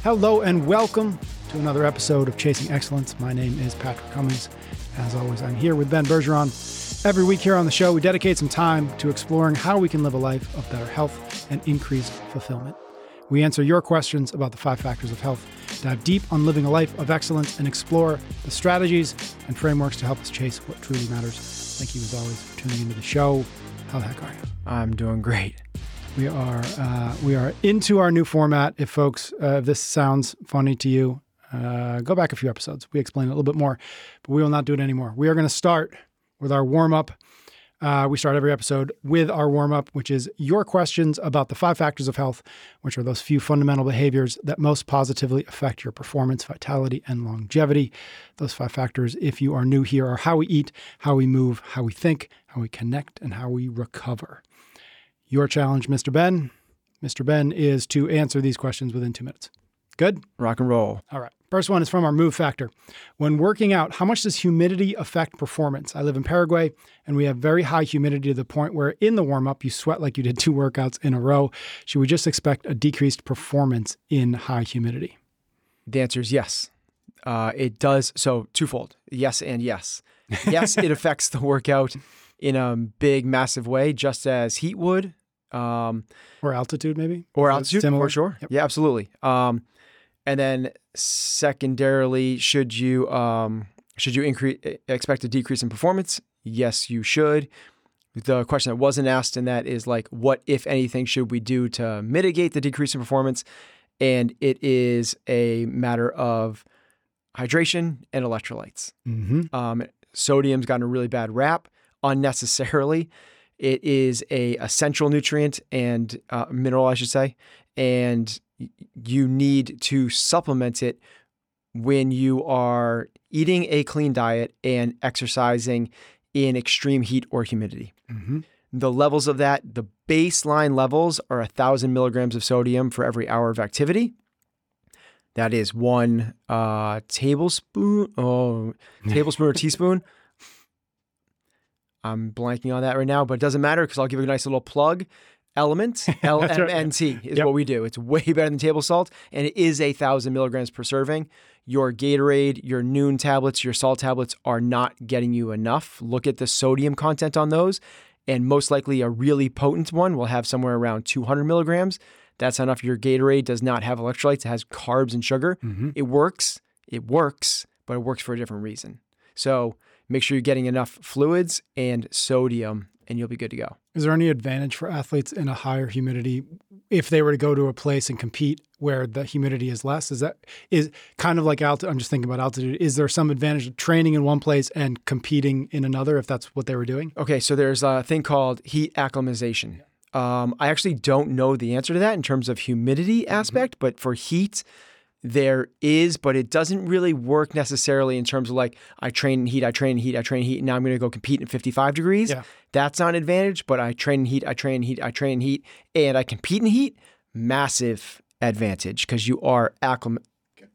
Hello and welcome to another episode of Chasing Excellence. My name is Patrick Cummings. As always, I'm here with Ben Bergeron. Every week here on the show, we dedicate some time to exploring how we can live a life of better health and increased fulfillment. We answer your questions about the five factors of health, dive deep on living a life of excellence, and explore the strategies and frameworks to help us chase what truly matters. Thank you, as always, for tuning into the show. How the heck are you? I'm doing great. We are uh, we are into our new format. If folks, uh, if this sounds funny to you, uh, go back a few episodes. We explain it a little bit more, but we will not do it anymore. We are going to start with our warm up. Uh, we start every episode with our warm up, which is your questions about the five factors of health, which are those few fundamental behaviors that most positively affect your performance, vitality, and longevity. Those five factors, if you are new here, are how we eat, how we move, how we think, how we connect, and how we recover. Your challenge, Mr. Ben, Mr. Ben, is to answer these questions within two minutes. Good? Rock and roll. All right. First one is from our move factor. When working out, how much does humidity affect performance? I live in Paraguay and we have very high humidity to the point where in the warm up you sweat like you did two workouts in a row. Should we just expect a decreased performance in high humidity? The answer is yes. Uh, it does. So, twofold yes and yes. Yes, it affects the workout in a big, massive way, just as heat would. Um, or altitude, maybe? Or altitude, for sure. Yep. Yeah, absolutely. Um, and then secondarily, should you um, should you increase expect a decrease in performance? Yes, you should. The question that wasn't asked in that is like, what if anything should we do to mitigate the decrease in performance? And it is a matter of hydration and electrolytes. Mm-hmm. Um, sodium's gotten a really bad rap unnecessarily. It is a essential nutrient and uh, mineral, I should say, and you need to supplement it when you are eating a clean diet and exercising in extreme heat or humidity. Mm-hmm. The levels of that, the baseline levels are a thousand milligrams of sodium for every hour of activity. That is one uh, tablespoon, oh, tablespoon or teaspoon. I'm blanking on that right now, but it doesn't matter because I'll give you a nice little plug. Element, LMNT, is Yep. what we do. It's way better than table salt, and it is a thousand milligrams per serving. Your Gatorade, your Nuun tablets, your salt tablets are not getting you enough. Look at the sodium content on those, and most likely a really potent one will have somewhere around 200 milligrams. That's enough. Your Gatorade does not have electrolytes; it has carbs and sugar. Mm-hmm. It works. It works, but it works for a different reason. So make sure you're getting enough fluids and sodium, and you'll be good to go. Is there any advantage for athletes in a higher humidity if they were to go to a place and compete where the humidity is less? Is that is kind of like altitude? I'm just thinking about altitude. Is there some advantage of training in one place and competing in another if that's what they were doing? Okay, so there's a thing called heat acclimatization. Um, I actually don't know the answer to that in terms of humidity aspect, but for heat, there is, but it doesn't really work necessarily in terms of like I train in heat, I train in heat, I train in heat, and now I'm going to go compete in 55 degrees. Yeah. That's not an advantage, but I train in heat, I train in heat, I train in heat, and I compete in heat. Massive advantage because you are acclim-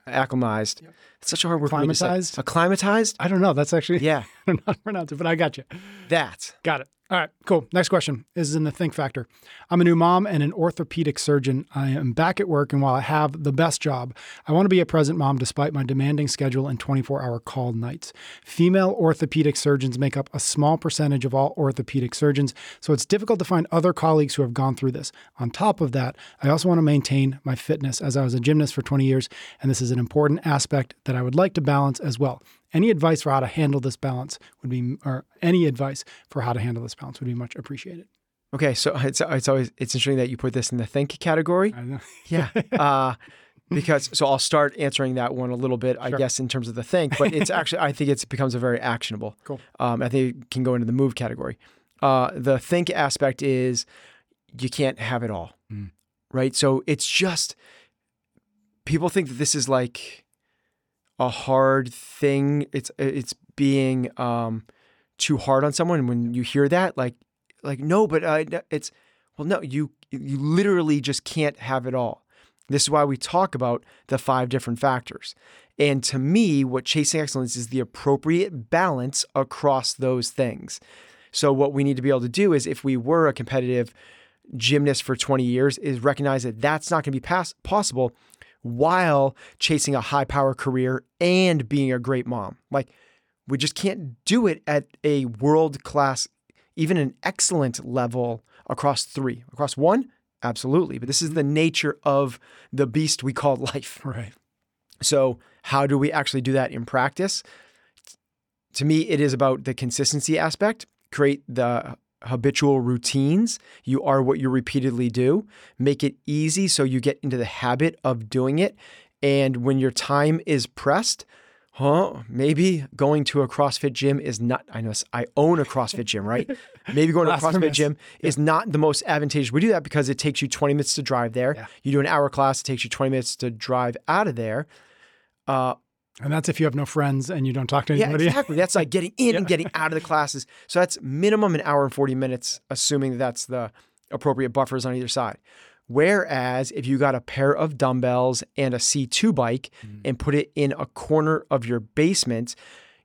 acclimatized. It's such a hard word. Acclimatized? Acclimatized? I don't know. That's actually Yeah, I don't know how to pronounce it, but I got you. that. Got it. All right, cool. Next question This is in the think factor. I'm a new mom and an orthopedic surgeon. I am back at work, and while I have the best job, I want to be a present mom despite my demanding schedule and 24 hour call nights. Female orthopedic surgeons make up a small percentage of all orthopedic surgeons, so it's difficult to find other colleagues who have gone through this. On top of that, I also want to maintain my fitness as I was a gymnast for 20 years, and this is an important aspect that I would like to balance as well. Any advice for how to handle this balance would be, or any advice for how to handle this balance would be much appreciated. Okay, so it's it's always it's interesting that you put this in the think category. I know. Yeah. Uh, because so I'll start answering that one a little bit, I Sure. guess, in terms of the think, but it's actually I think it becomes a very actionable. Cool. Um, I think it can go into the move category. Uh, the think aspect is you can't have it all, Mm. right? So it's just people think that this is like a hard thing. It's it's being um, too hard on someone. When you hear that, like like no, but uh, it's well, no, you you literally just can't have it all. This is why we talk about the five different factors. And to me, what chasing excellence is the appropriate balance across those things. So what we need to be able to do is if we were a competitive gymnast for 20 years is recognize that that's not going to be pass- possible while chasing a high power career and being a great mom. Like, we just can't do it at a world class, even an excellent level across three. Across one, absolutely. But this is the nature of the beast we call life. Right. So, how do we actually do that in practice? To me, it is about the consistency aspect. Create the habitual routines. You are what you repeatedly do. Make it easy so you get into the habit of doing it. And when your time is pressed, huh, maybe going to a CrossFit gym is not, I know I own a CrossFit gym, right? Maybe going to a CrossFit gym is not the most advantageous. We do that because it takes you 20 minutes to drive there. Yeah. You do an hour class, it takes you 20 minutes to drive out of there. Uh, And that's if you have no friends and you don't talk to anybody. yeah, exactly. That's like getting in and getting out of the classes. So that's minimum an hour and 40 minutes, assuming that that's the appropriate buffers on either side. Whereas if you got a pair of dumbbells and a C2 bike mm-hmm. and put it in a corner of your basement,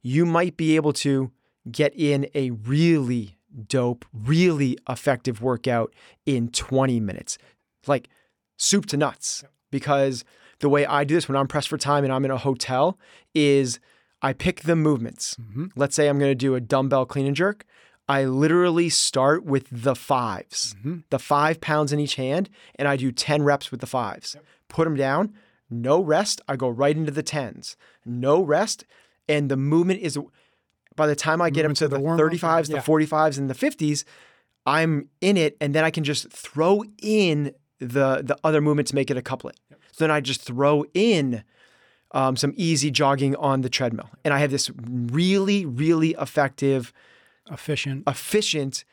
you might be able to get in a really dope, really effective workout in 20 minutes. Like soup to nuts. Because the way I do this when I'm pressed for time and I'm in a hotel is I pick the movements. Mm-hmm. Let's say I'm going to do a dumbbell clean and jerk. I literally start with the 5s mm-hmm. the five pounds in each hand, and I do 10 reps with the fives. Put them down, no rest. I go right into the tens, no rest. And the movement is, by the time I get up to the the warm-up, 35s, the yeah. 45s, and the 50s, I'm in it, and then I can just throw in the the other movements make it a couplet. So then I just throw in um, some easy jogging on the treadmill, and I have this really, really effective, Efficient. efficient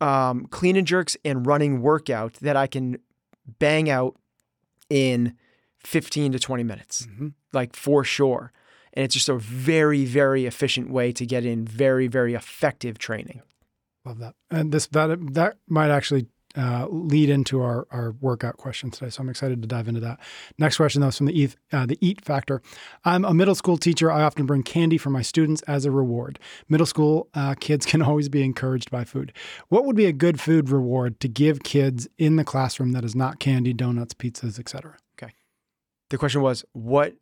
um, clean and jerks and running workout that I can bang out in 15 to 20 minutes, Mm-hmm. like for sure. And it's just a very, very efficient way to get in very, very effective training. Love that. And this that that might actually uh, lead into our our workout question today. So I'm excited to dive into that. Next question though is from the eat uh, the eat factor. I'm a middle school teacher. I often bring candy for my students as a reward. Middle school uh, kids can always be encouraged by food. What would be a good food reward to give kids in the classroom that is not candy, donuts, pizzas, etc.? Okay. The question was what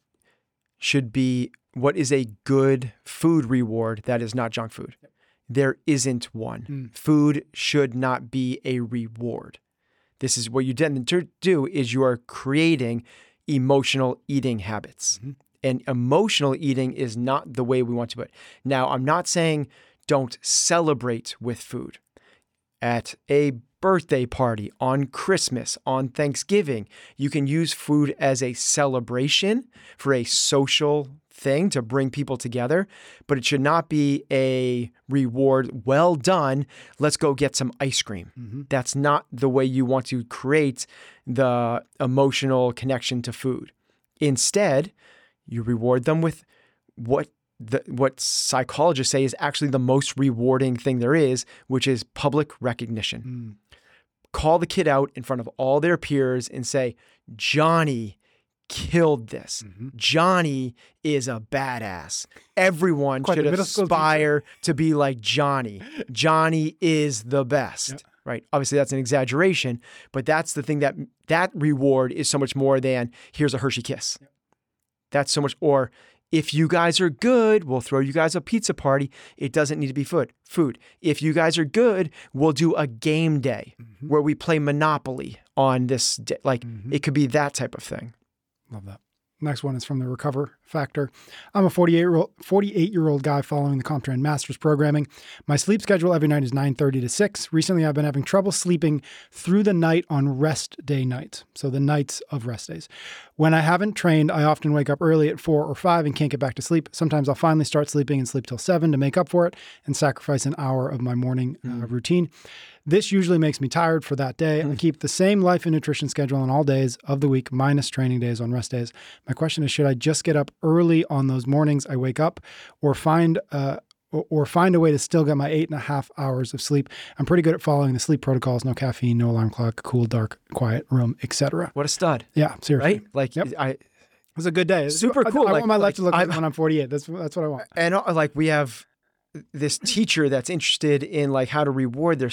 should be, what is a good food reward that is not junk food? There isn't one. Mm. Food should not be a reward. This is what you tend to do is you are creating emotional eating habits. Mhm. And emotional eating is not the way we want to put it. Now, I'm not saying don't celebrate with food. At a birthday party, on Christmas, on Thanksgiving, you can use food as a celebration for a social thing to bring people together, but it should not be a reward. Well done. Let's go get some ice cream. Mm-hmm. That's not the way you want to create the emotional connection to food. Instead, you reward them with what the, what psychologists say is actually the most rewarding thing there is, which is public recognition. Mm. Call the kid out in front of all their peers and say, Johnny killed this. Mhm. Johnny is a badass. Everyone Quite should middle school teacher. aspire to be like Johnny. Johnny is the best. Yeah. Right. Obviously that's an exaggeration, but that's the thing that that reward is so much more than here's a Hershey kiss. That's so much or if you guys are good, we'll throw you guys a pizza party. It doesn't need to be food. Food. If you guys are good, we'll do a game day Mhm. where we play Monopoly on this day. Like Mhm. it could be that type of thing. Love that. Next one is from the Recover Factor. I'm a 48 year old 48 year old guy following the CompTrain Masters programming. My sleep schedule every night is 9:30 to 6. Recently, I've been having trouble sleeping through the night on rest day nights, so the nights of rest days. When I haven't trained, I often wake up early at 4 or 5 and can't get back to sleep. Sometimes I'll finally start sleeping and sleep till 7 to make up for it and sacrifice an hour of my morning uh, routine. This usually makes me tired for that day. I keep the same life and nutrition schedule on all days of the week, minus training days on rest days. My question is: Should I just get up early on those mornings I wake up, or find uh, or, find a way to still get my eight and a half hours of sleep? I'm pretty good at following the sleep protocols: no caffeine, no alarm clock, cool, dark, quiet room, etc. What a stud, Yeah, seriously, right? Like Yep. I It was a good day. Super I- cool, I, like- want my life like, to look like when I'm 48. That's that's what I want. and uh, like we have this teacher that's interested in like how to reward their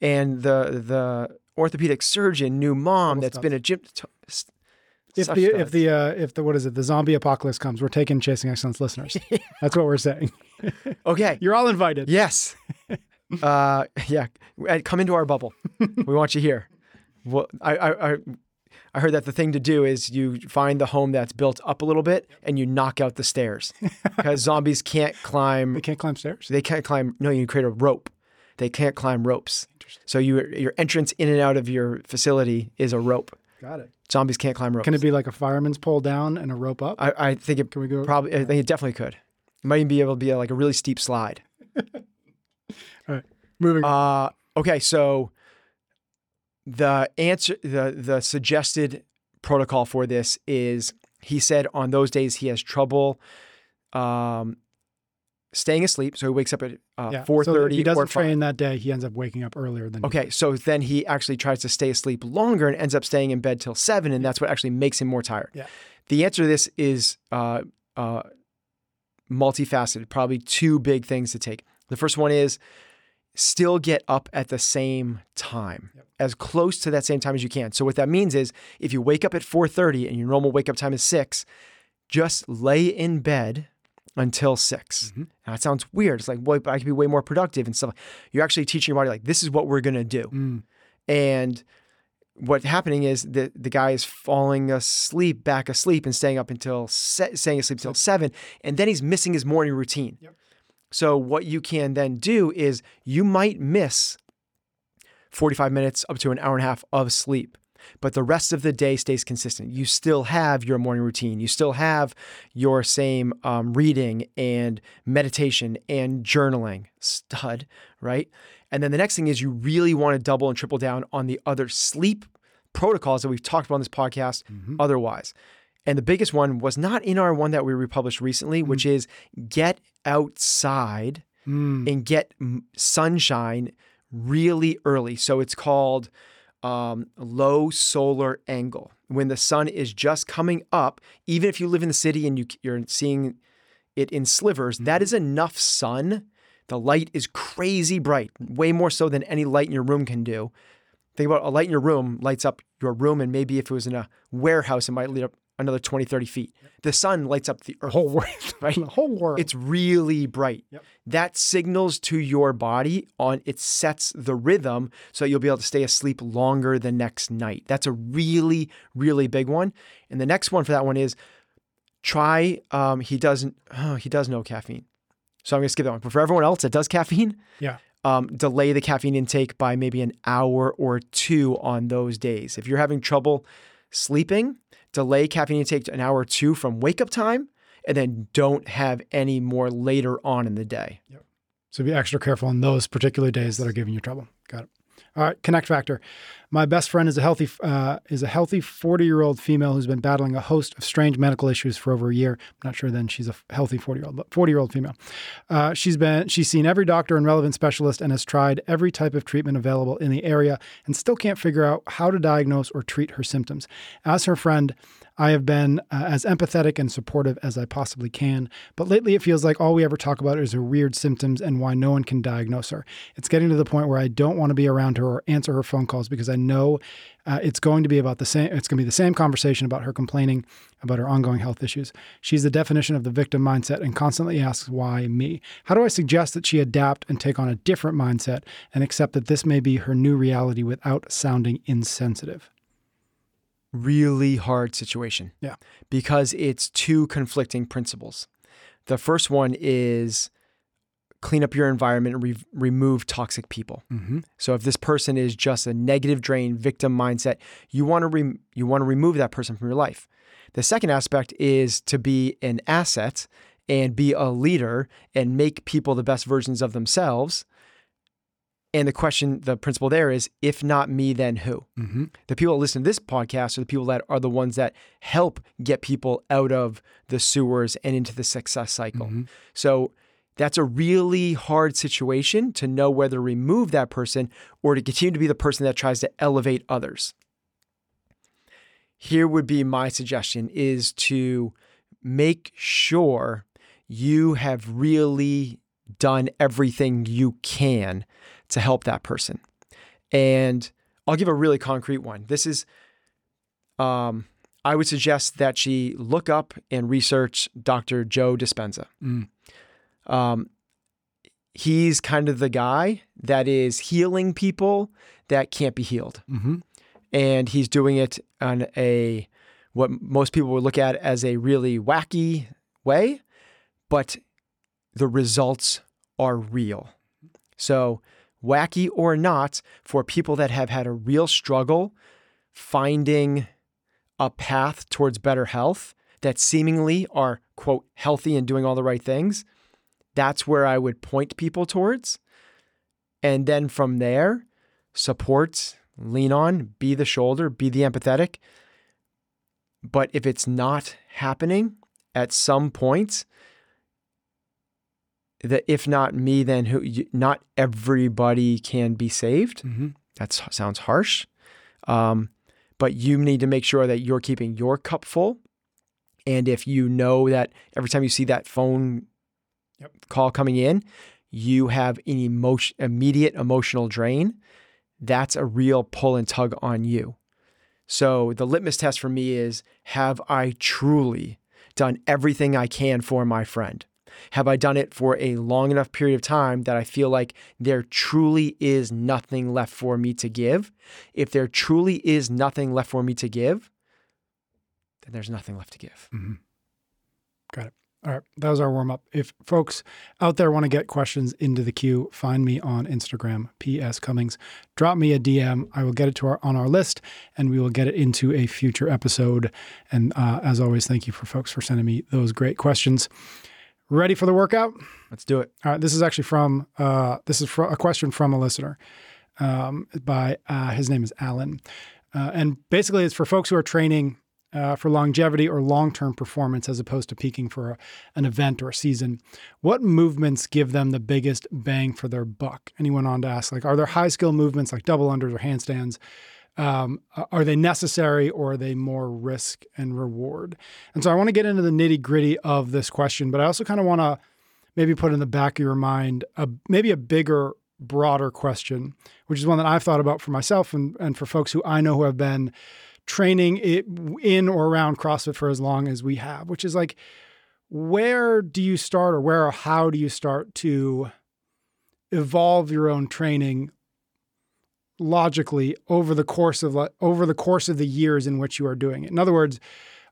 and the the orthopedic surgeon new mom that's been a gym t- if the if the uh, if the what is it the zombie apocalypse comes, we're taking Chasing Excellence listeners. That's what we're saying. okay, You're all invited. yes, uh, yeah, come into our bubble. we want you here. Well, I, I, I, I heard that the thing to do is you find the home that's built up a little bit and you knock out the stairs because zombies can't climb. They can't climb stairs. They can't climb. No, you create a rope. They can't climb ropes. So you, your entrance in and out of your facility is a rope. Got it. Zombies can't climb ropes. Can it be like a fireman's pole down and a rope up? I, I think it Can we go? probably. I think it definitely could. It might even be able to be like a really steep slide. All right, moving. Uh, okay, so the answer, the the suggested protocol for this is he said on those days he has trouble um, staying asleep, so he wakes up at uh, yeah. four So he doesn't train that day. He ends up waking up earlier than. Okay, so then he actually tries to stay asleep longer and ends up staying in bed till seven, and that's what actually makes him more tired. Yeah. The answer to this is uh, uh, multifaceted. Probably two big things to take. The first one is still get up at the same time, Yep. as close to that same time as you can. So what that means is, if you wake up at four thirty and your normal wake up time is six, just lay in bed until 6 Mhm. Now it sounds weird. It's like, well, I could be way more productive and stuff. You're actually teaching your body like this is what we're gonna do. Mm. And what's happening is that the guy is falling asleep, back asleep, and staying up until se- staying asleep until seven, and then he's missing his morning routine. Yep. So what you can then do is you might miss 45 minutes up to an hour and a half of sleep. But the rest of the day stays consistent. You still have your morning routine. You still have your same um, reading and meditation and journaling. Stud, right? And then the next thing is you really want to double and triple down on the other sleep protocols that we've talked about on this podcast Mhm. otherwise. And the biggest one was not in our one that we republished recently, which is get outside Mm. and get sunshine really early. So it's called um, low solar angle. When the sun is just coming up, even if you live in the city and you, you're seeing it in slivers, that is enough sun. The light is crazy bright, way more so than any light in your room can do. Think about a light in your room lights up your room, and maybe if it was in a warehouse, it might light up another 20, 30 feet. The sun lights up the The earth. whole world. Right. the whole world. It's really bright. Yep. That signals to your body on it sets the rhythm so you'll be able to stay asleep longer the next night. That's a really, really big one. And the next one for that one is try um, he doesn't oh, he does no caffeine. So I'm gonna skip that one. But for everyone else that does caffeine, Yeah. um, delay the caffeine intake by maybe an hour or two on those days. If you're having trouble sleeping, delay caffeine intake an hour or two from wake up time, and then don't have any more later on in the day. So be extra careful on those particular days that are giving you trouble. Got it. All right, connect factor. My best friend is a healthy uh, is a healthy forty year old female who's been battling a host of strange medical issues for over a year. I'm not sure then she's a healthy forty year old, but forty year old female. Uh, she's been she's seen every doctor and relevant specialist and has tried every type of treatment available in the area and still can't figure out how to diagnose or treat her symptoms. As her friend, I have been uh, as empathetic and supportive as I possibly can, but lately it feels like all we ever talk about is her weird symptoms and why no one can diagnose her. It's getting to the point where I don't want to be around her or answer her phone calls because I know uh, it's going to be about the same. It's going to be the same conversation about her complaining about her ongoing health issues. She's the definition of the victim mindset and constantly asks why me. How do I suggest that she adapt and take on a different mindset and accept that this may be her new reality without sounding insensitive? Really hard situation. Yeah. Because it's two conflicting principles. The first one is clean up your environment and re- remove toxic people. Mm-hmm. So if this person is just a negative drain victim mindset, you want to re- you want to remove that person from your life. The second aspect is to be an asset and be a leader and make people the best versions of themselves. And the question, the principle there is if not me, then who? Mm-hmm. The people that listen to this podcast are the people that are the ones that help get people out of the sewers and into the success cycle. Mm-hmm. So that's a really hard situation to know whether to remove that person or to continue to be the person that tries to elevate others. Here would be my suggestion is to make sure you have really done everything you can to help that person. And I'll give a really concrete one. This is um I would suggest that she look up and research Dr. Joe Dispenza. Mm. Um, he's kind of the guy that is healing people that can't be healed. Mm-hmm. And he's doing it on a what most people would look at as a really wacky way, but the results are real. So, wacky or not, for people that have had a real struggle finding a path towards better health that seemingly are, quote, healthy and doing all the right things, that's where I would point people towards. And then from there, support, lean on, be the shoulder, be the empathetic. But if it's not happening at some point, that if not me, then who? Not everybody can be saved. Mm-hmm. That sounds harsh. Um, but you need to make sure that you're keeping your cup full. And if you know that every time you see that phone Yep. call coming in, you have an emotion, immediate emotional drain, that's a real pull and tug on you. So the litmus test for me is have I truly done everything I can for my friend? Have I done it for a long enough period of time that I feel like there truly is nothing left for me to give? If there truly is nothing left for me to give, then there's nothing left to give. Mm-hmm. Got it. All right. That was our warm up. If folks out there want to get questions into the queue, find me on Instagram, PS Cummings. Drop me a DM. I will get it to our on our list and we will get it into a future episode. And uh, as always, thank you for folks for sending me those great questions. Ready for the workout? Let's do it. All right, this is actually from uh, this is a question from a listener um, by uh, his name is Alan, uh, and basically it's for folks who are training uh, for longevity or long term performance as opposed to peaking for a, an event or a season. What movements give them the biggest bang for their buck? And he went on to ask, like, are there high skill movements like double unders or handstands? Um, are they necessary or are they more risk and reward? And so I want to get into the nitty gritty of this question, but I also kind of want to maybe put in the back of your mind a maybe a bigger broader question which is one that i've thought about for myself and, and for folks who i know who have been training it in or around crossfit for as long as we have which is like where do you start or where or how do you start to evolve your own training logically over the course of over the course of the years in which you are doing it in other words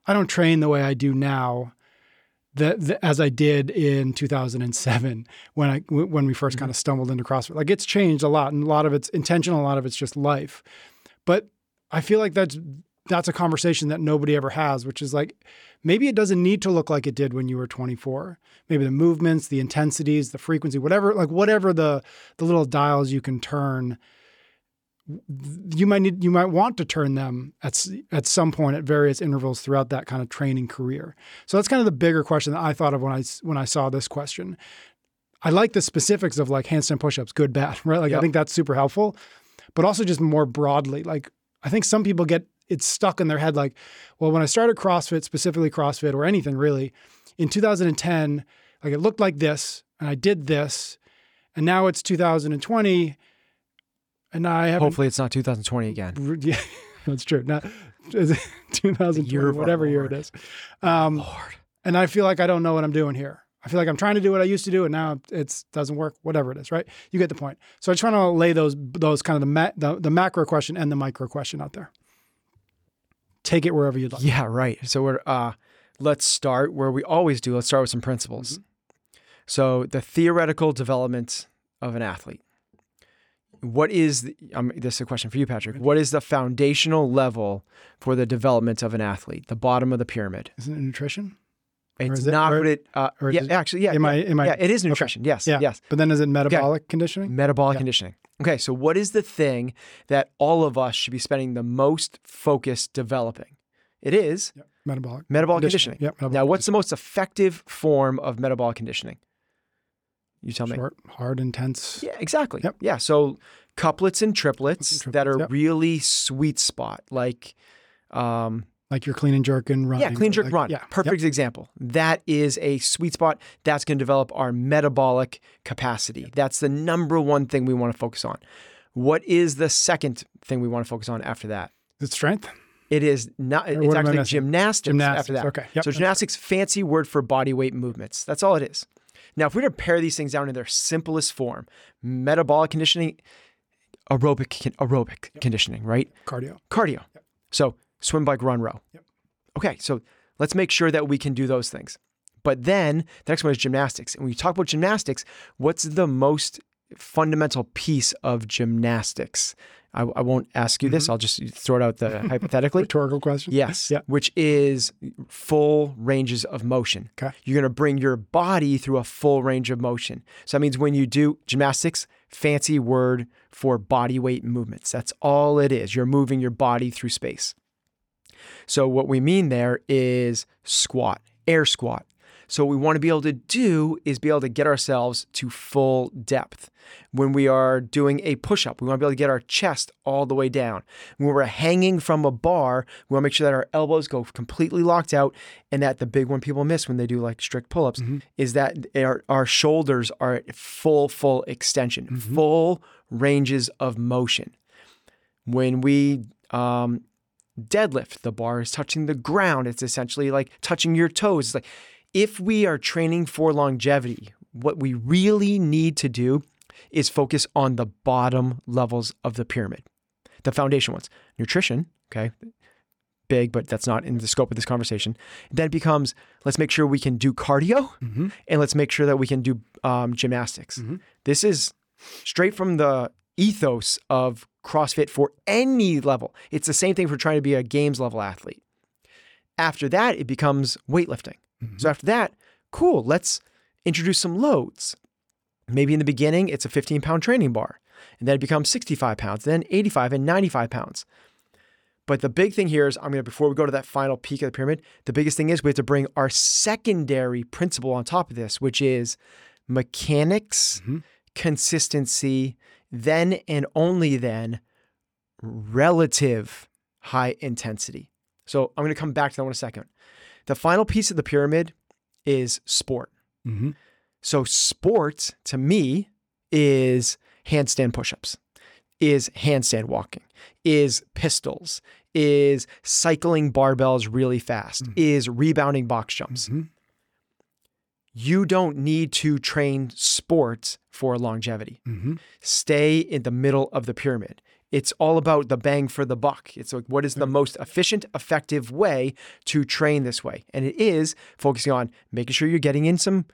i don't train the way i do now that, that as I did in 2007 when I when we 1st mm-hmm. kind of stumbled into CrossFit. Like it's changed a lot, and a lot of it's intentional, a lot of it's just life. But I feel like that's that's a conversation that nobody ever has, which is like maybe it doesn't need to look like it did when you were 24. Maybe the movements, the intensities, the frequency, whatever, like whatever the the little dials you can turn you might need you might want to turn them at at some point at various intervals throughout that kind of training career. So that's kind of the bigger question that I thought of when I when I saw this question. I like the specifics of like handstand push-ups, good, bad, right? Like I think that's super helpful, but also just more broadly, like I think some people get it's stuck in their head like, well, when I started CrossFit, specifically CrossFit or anything really, in 2010, like it looked like this, and I did this, and now it's 2020, and I have Hopefully, it's not 2020 again. yeah, that's true. Not 2020, year whatever year it is. Um, Lord. and I feel like I don't know what I'm doing here. I feel like I'm trying to do what I used to do, and now it doesn't work. Whatever it is, right? You get the point. So I just want to lay those those kind of the, ma- the the macro question and the micro question out there. Take it wherever you'd like. Yeah, right. So we're uh let's start where we always do. Let's start with some principles. So the theoretical development of an athlete. What is the, um, this is a question for you, Patrick. What is the foundational level for the development of an athlete? The bottom of the pyramid. Isn't it nutrition? It's it- not what it. Uh, or yeah, actually, yeah, am yeah, I? Am I? yeah, it is nutrition. Yes, Yeah. yes. But then is it metabolic conditioning? Metabolic Yeah. conditioning. Okay, so what is the thing that all of us should be spending the most focus developing? It is Yep. Metabolic. metabolic conditioning. Yep. Metabolic Now, what's the most effective form of metabolic conditioning? You tell me. short, hard, intense? Yeah, exactly. Yep. Yeah. So couplets and triplets, and that are really sweet spot, like um, Like your clean and jerk and run. yeah, clean and jerk like, run. Yeah. Perfect example. That is a sweet spot that's going to develop our metabolic capacity. That's the number one thing we want to focus on. What is the second thing we want to focus on after that? Yep. Is it strength? It is not. Or It's what am I actually gymnastics, Gymnastics. after that. Okay. Yep. So gymnastics, fancy word for body weight movements. That's all it is. Now, if we were to pare these things down in their simplest form, metabolic conditioning, aerobic aerobic conditioning, right? Cardio. Cardio. So swim, bike, run, row. Yep. Okay, so let's make sure that we can do those things. But then the next one is gymnastics. And when you talk about gymnastics, what's the most fundamental piece of gymnastics? I, I won't ask you this. Mm-hmm. I'll just throw it out the hypothetically. Rhetorical question. Yes. Yeah. Which is full ranges of motion. Okay. You're going to bring your body through a full range of motion. So that means when you do gymnastics, fancy word for body weight movements. That's all it is. You're moving your body through space. So what we mean there is squat, air squat. So what we want to be able to do is be able to get ourselves to full depth. When we are doing a push up, we want to be able to get our chest all the way down. When we're hanging from a bar, we want to make sure that our elbows go completely locked out and that the big one people miss when they do like strict pull ups is that our, our shoulders are at full, full extension, full ranges of motion. When we um, deadlift, the bar is touching the ground. It's essentially like touching your toes. It's like if we are training for longevity, what we really need to do is focus on the bottom levels of the pyramid, the foundation ones. Nutrition, okay, big, but that's not in the scope of this conversation. Then it becomes let's make sure we can do cardio Mm-hmm. and let's make sure that we can do um, gymnastics. This is straight from the ethos of CrossFit for any level. It's the same thing for trying to be a games level athlete. After that, it becomes weightlifting. Mm-hmm. So after that, cool, let's introduce some loads. Maybe in the beginning, it's a 15 pound training bar, and then it becomes 65 pounds, then 85 and 95 pounds. But the big thing here is, I'm gonna before we go to that final peak of the pyramid, the biggest thing is we have to bring our secondary principle on top of this, which is mechanics, mm-hmm. consistency, then and only then relative high intensity. So I'm gonna come back to that one in a second. The final piece of the pyramid is sport. Mm-hmm. So sport to me is handstand push-ups, is handstand walking, is pistols, is cycling barbells really fast, is rebounding box jumps. Mhm. You don't need to train sports for longevity. Mm-hmm. Stay in the middle of the pyramid. It's all about the bang for the buck. It's like what is the most efficient, effective way to train this way? And it is focusing on making sure you're getting in some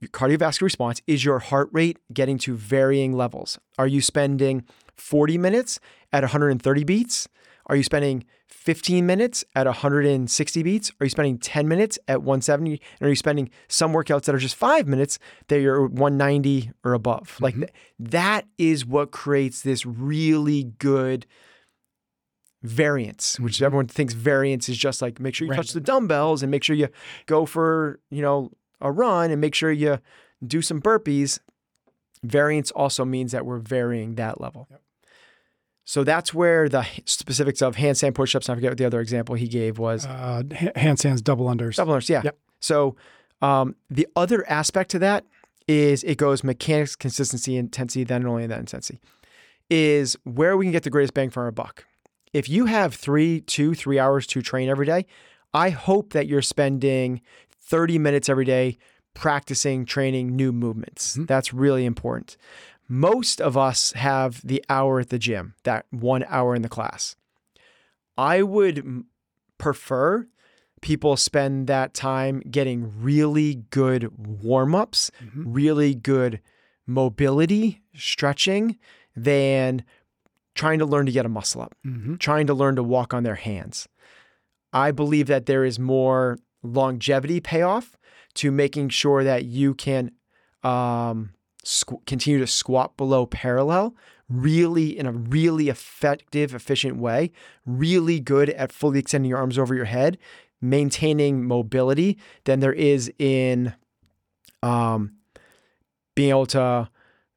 your cardiovascular response. Is your heart rate getting to varying levels? Are you spending 40 minutes at 130 beats? Are you spending 15 minutes at 160 beats? Are you spending 10 minutes at 170? And are you spending some workouts that are just five minutes that you're 190 or above? Mm-hmm. Like th- that is what creates this really good variance, which mm-hmm. everyone thinks variance is just like make sure you touch the dumbbells and make sure you go for, you know, a run and make sure you do some burpees. Variance also means that we're varying that level. So that's where the specifics of handstand push-ups. I forget what the other example he gave was. Uh, ha- handstands, double unders. Double unders, yeah. Yep. So um, the other aspect to that is it goes mechanics, consistency, intensity, then and only that intensity. Is where we can get the greatest bang for our buck. If you have three, two, three hours to train every day, I hope that you're spending 30 minutes every day practicing, training new movements. That's really important. Most of us have the hour at the gym, that one hour in the class. I would prefer people spend that time getting really good warm ups, really good mobility, stretching, than trying to learn to get a muscle up, Mhm. trying to learn to walk on their hands. I believe that there is more longevity payoff to making sure that you can um, squ- continue to squat below parallel really in a really effective, efficient way, really good at fully extending your arms over your head, maintaining mobility than there is in um, being able to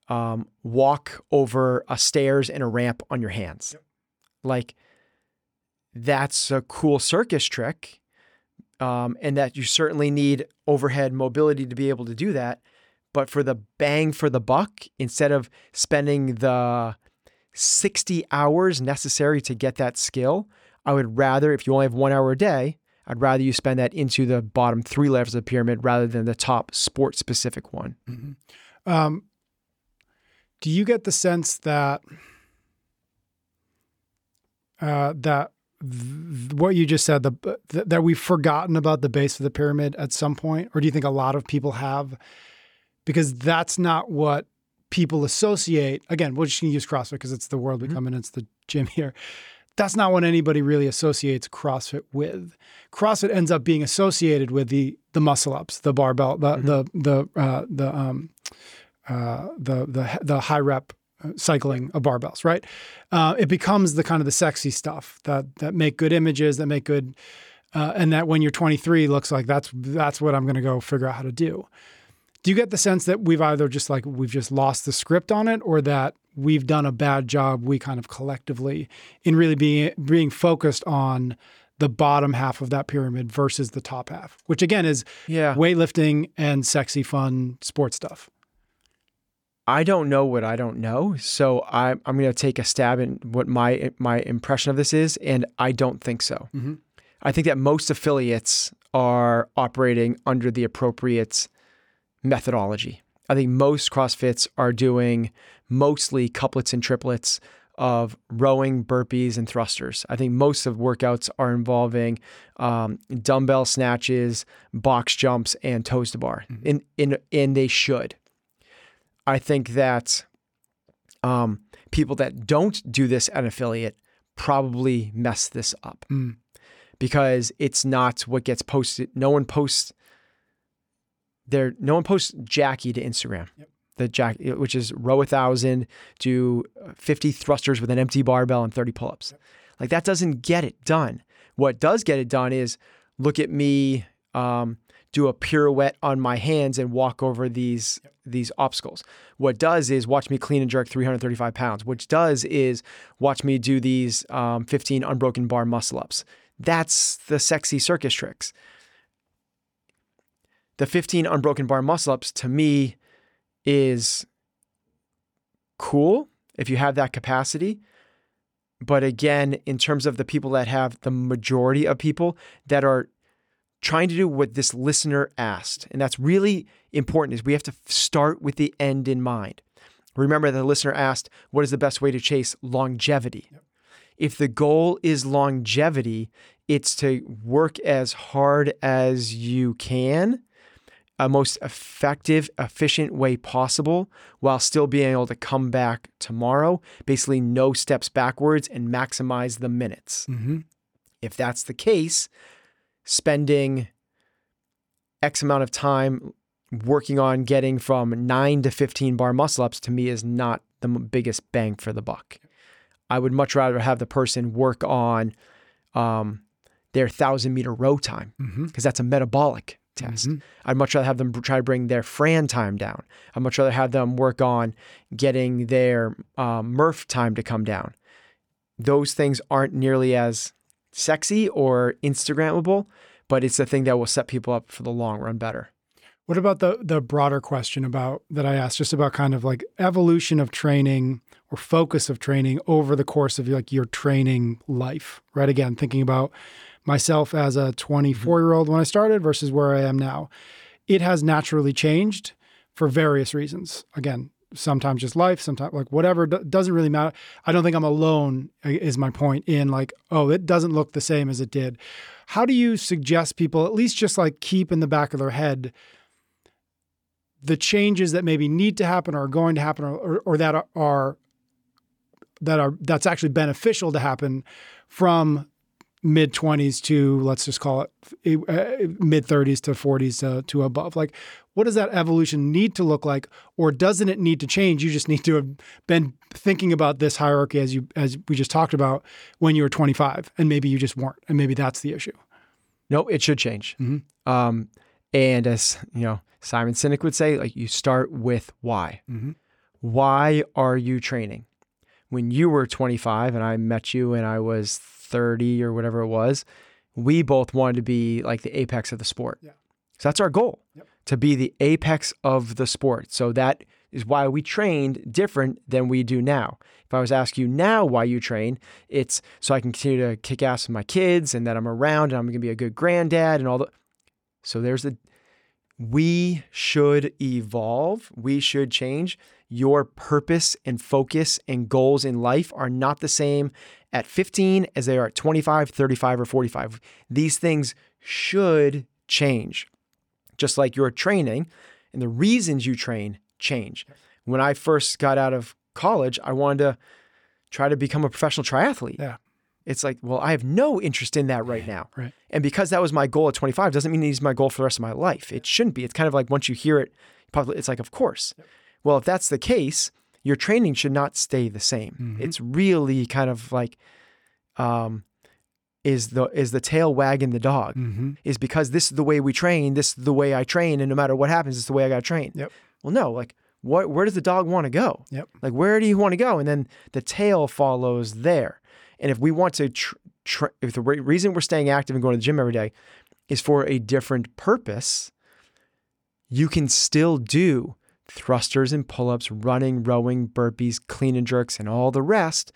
um, walk over a stairs and a ramp on your hands. Like that's a cool circus trick. Um, and that you certainly need overhead mobility to be able to do that. But for the bang for the buck, instead of spending the 60 hours necessary to get that skill, I would rather, if you only have one hour a day, I'd rather you spend that into the bottom three levels of the pyramid rather than the top sport specific one. Um, do you get the sense that uh, that th- what you just said the, th- that we've forgotten about the base of the pyramid at some point, or do you think a lot of people have? Because that's not what people associate. Again, we're just going to use CrossFit because it's the world we come in. It's the gym here. That's not what anybody really associates CrossFit with. CrossFit ends up being associated with the the muscle ups, the barbell, the the the uh, the um, uh, the the the high rep uh, cycling of barbells, right? Uh, it becomes the kind of the sexy stuff that that make good images, that make good, uh, and that when you're 23 looks like that's that's what I'm going to go figure out how to do. Do you get the sense that we've either just like we've just lost the script on it, or that we've done a bad job, we kind of collectively, in really being being focused on the bottom half of that pyramid versus the top half, which again is Yeah. weightlifting and sexy, fun sports stuff. I don't know what I don't know, so I'm I'm going to take a stab in what my my impression of this is, and I don't think so. Mhm. I think that most affiliates are operating under the appropriate methodology. I think most CrossFits are doing mostly couplets and triplets of rowing, burpees, and thrusters. I think most of workouts are involving um, dumbbell snatches, box jumps, and toes to bar, and, and, and they should. I think that um, people that don't do this at an affiliate probably mess this up Mm. because it's not what gets posted. No one posts there. No one posts Jackie to Instagram. Yep. The Jack, which is row a thousand, do fifty thrusters with an empty barbell and thirty pull-ups. Like that doesn't get it done. What does get it done is look at me um, do a pirouette on my hands and walk over these these obstacles. What does is watch me clean and jerk 335 pounds. Which does is watch me do these um, 15 unbroken bar muscle ups. That's the sexy circus tricks. The 15 unbroken bar muscle ups to me is cool if you have that capacity. But again, in terms of the people that have the majority of people that are trying to do what this listener asked, and that's really important, is we have to start with the end in mind. Remember, that the listener asked, What is the best way to chase longevity? If the goal is longevity, it's to work as hard as you can, a most effective, efficient way possible, while still being able to come back tomorrow, basically, no steps backwards and maximize the minutes. Mm-hmm. If that's the case, spending X amount of time working on getting from nine to 15 bar muscle ups to me is not the biggest bang for the buck. I would much rather have the person work on um, their thousand meter row time Mm-hmm. because that's a metabolic test. Mhm. I'd much rather have them try to bring their Fran time down. I'd much rather have them work on getting their um, Murph time to come down. Those things aren't nearly as sexy or Instagrammable, but it's the thing that will set people up for the long run better. What about the the broader question about that I asked, just about kind of like evolution of training or focus of training over the course of like your training life, right? Again, thinking about myself as a mm-hmm. 24 year old when I started versus where I am now. It has naturally changed for various reasons. Again, sometimes just life, sometimes like whatever doesn't really matter. I don't think I'm alone is my point in like, oh, it doesn't look the same as it did. How do you suggest people at least just like keep in the back of their head the changes that maybe need to happen or are going to happen or, or, or that are that are that's actually beneficial to happen from mid 20s to let's just call it uh, mid 30s to 40s to, to above like what does that evolution need to look like or doesn't it need to change you just need to have been thinking about this hierarchy as you as we just talked about when you were 25 and maybe you just weren't and maybe that's the issue No, it should change. Mhm. Um, and as you know, Simon Sinek would say, like you start with why. mm-hmm. Why are you training? When you were 25 and I met you and I was 30 or whatever it was, we both wanted to be like the apex of the sport. Yeah. So that's our goal Yep. to be the apex of the sport. So that is why we trained different than we do now. If I was to ask you now why you train, it's so I can continue to kick ass with my kids and that I'm around and I'm going to be a good granddad and all the. So there's the. We should evolve. We should change. Your purpose and focus and goals in life are not the same at 15 as they are at 25, 35, or 45. These things should change, just like your training and the reasons you train change. When I first got out of college, I wanted to try to become a professional triathlete. Yeah. It's like, well, I have no interest in that right now. Right. And because that was my goal at 25 doesn't mean it's my goal for the rest of my life. It shouldn't be. It's kind of like once you hear it, it's like, of course. Well, if that's the case, your training should not stay the same. Mhm. It's really kind of like, um, is the is the tail wagging the dog? Mm-hmm. Is because this is the way we train. This is the way I train, and no matter what happens, it's the way I got to train. Yep. Well, no, like what? Where does the dog want to go? Yep. Like where do you want to go? And then the tail follows there. And if we want to, tr- tr- if the re- reason we're staying active and going to the gym every day is for a different purpose, you can still do thrusters and pull ups, running, rowing, burpees, clean and jerks, and all the rest.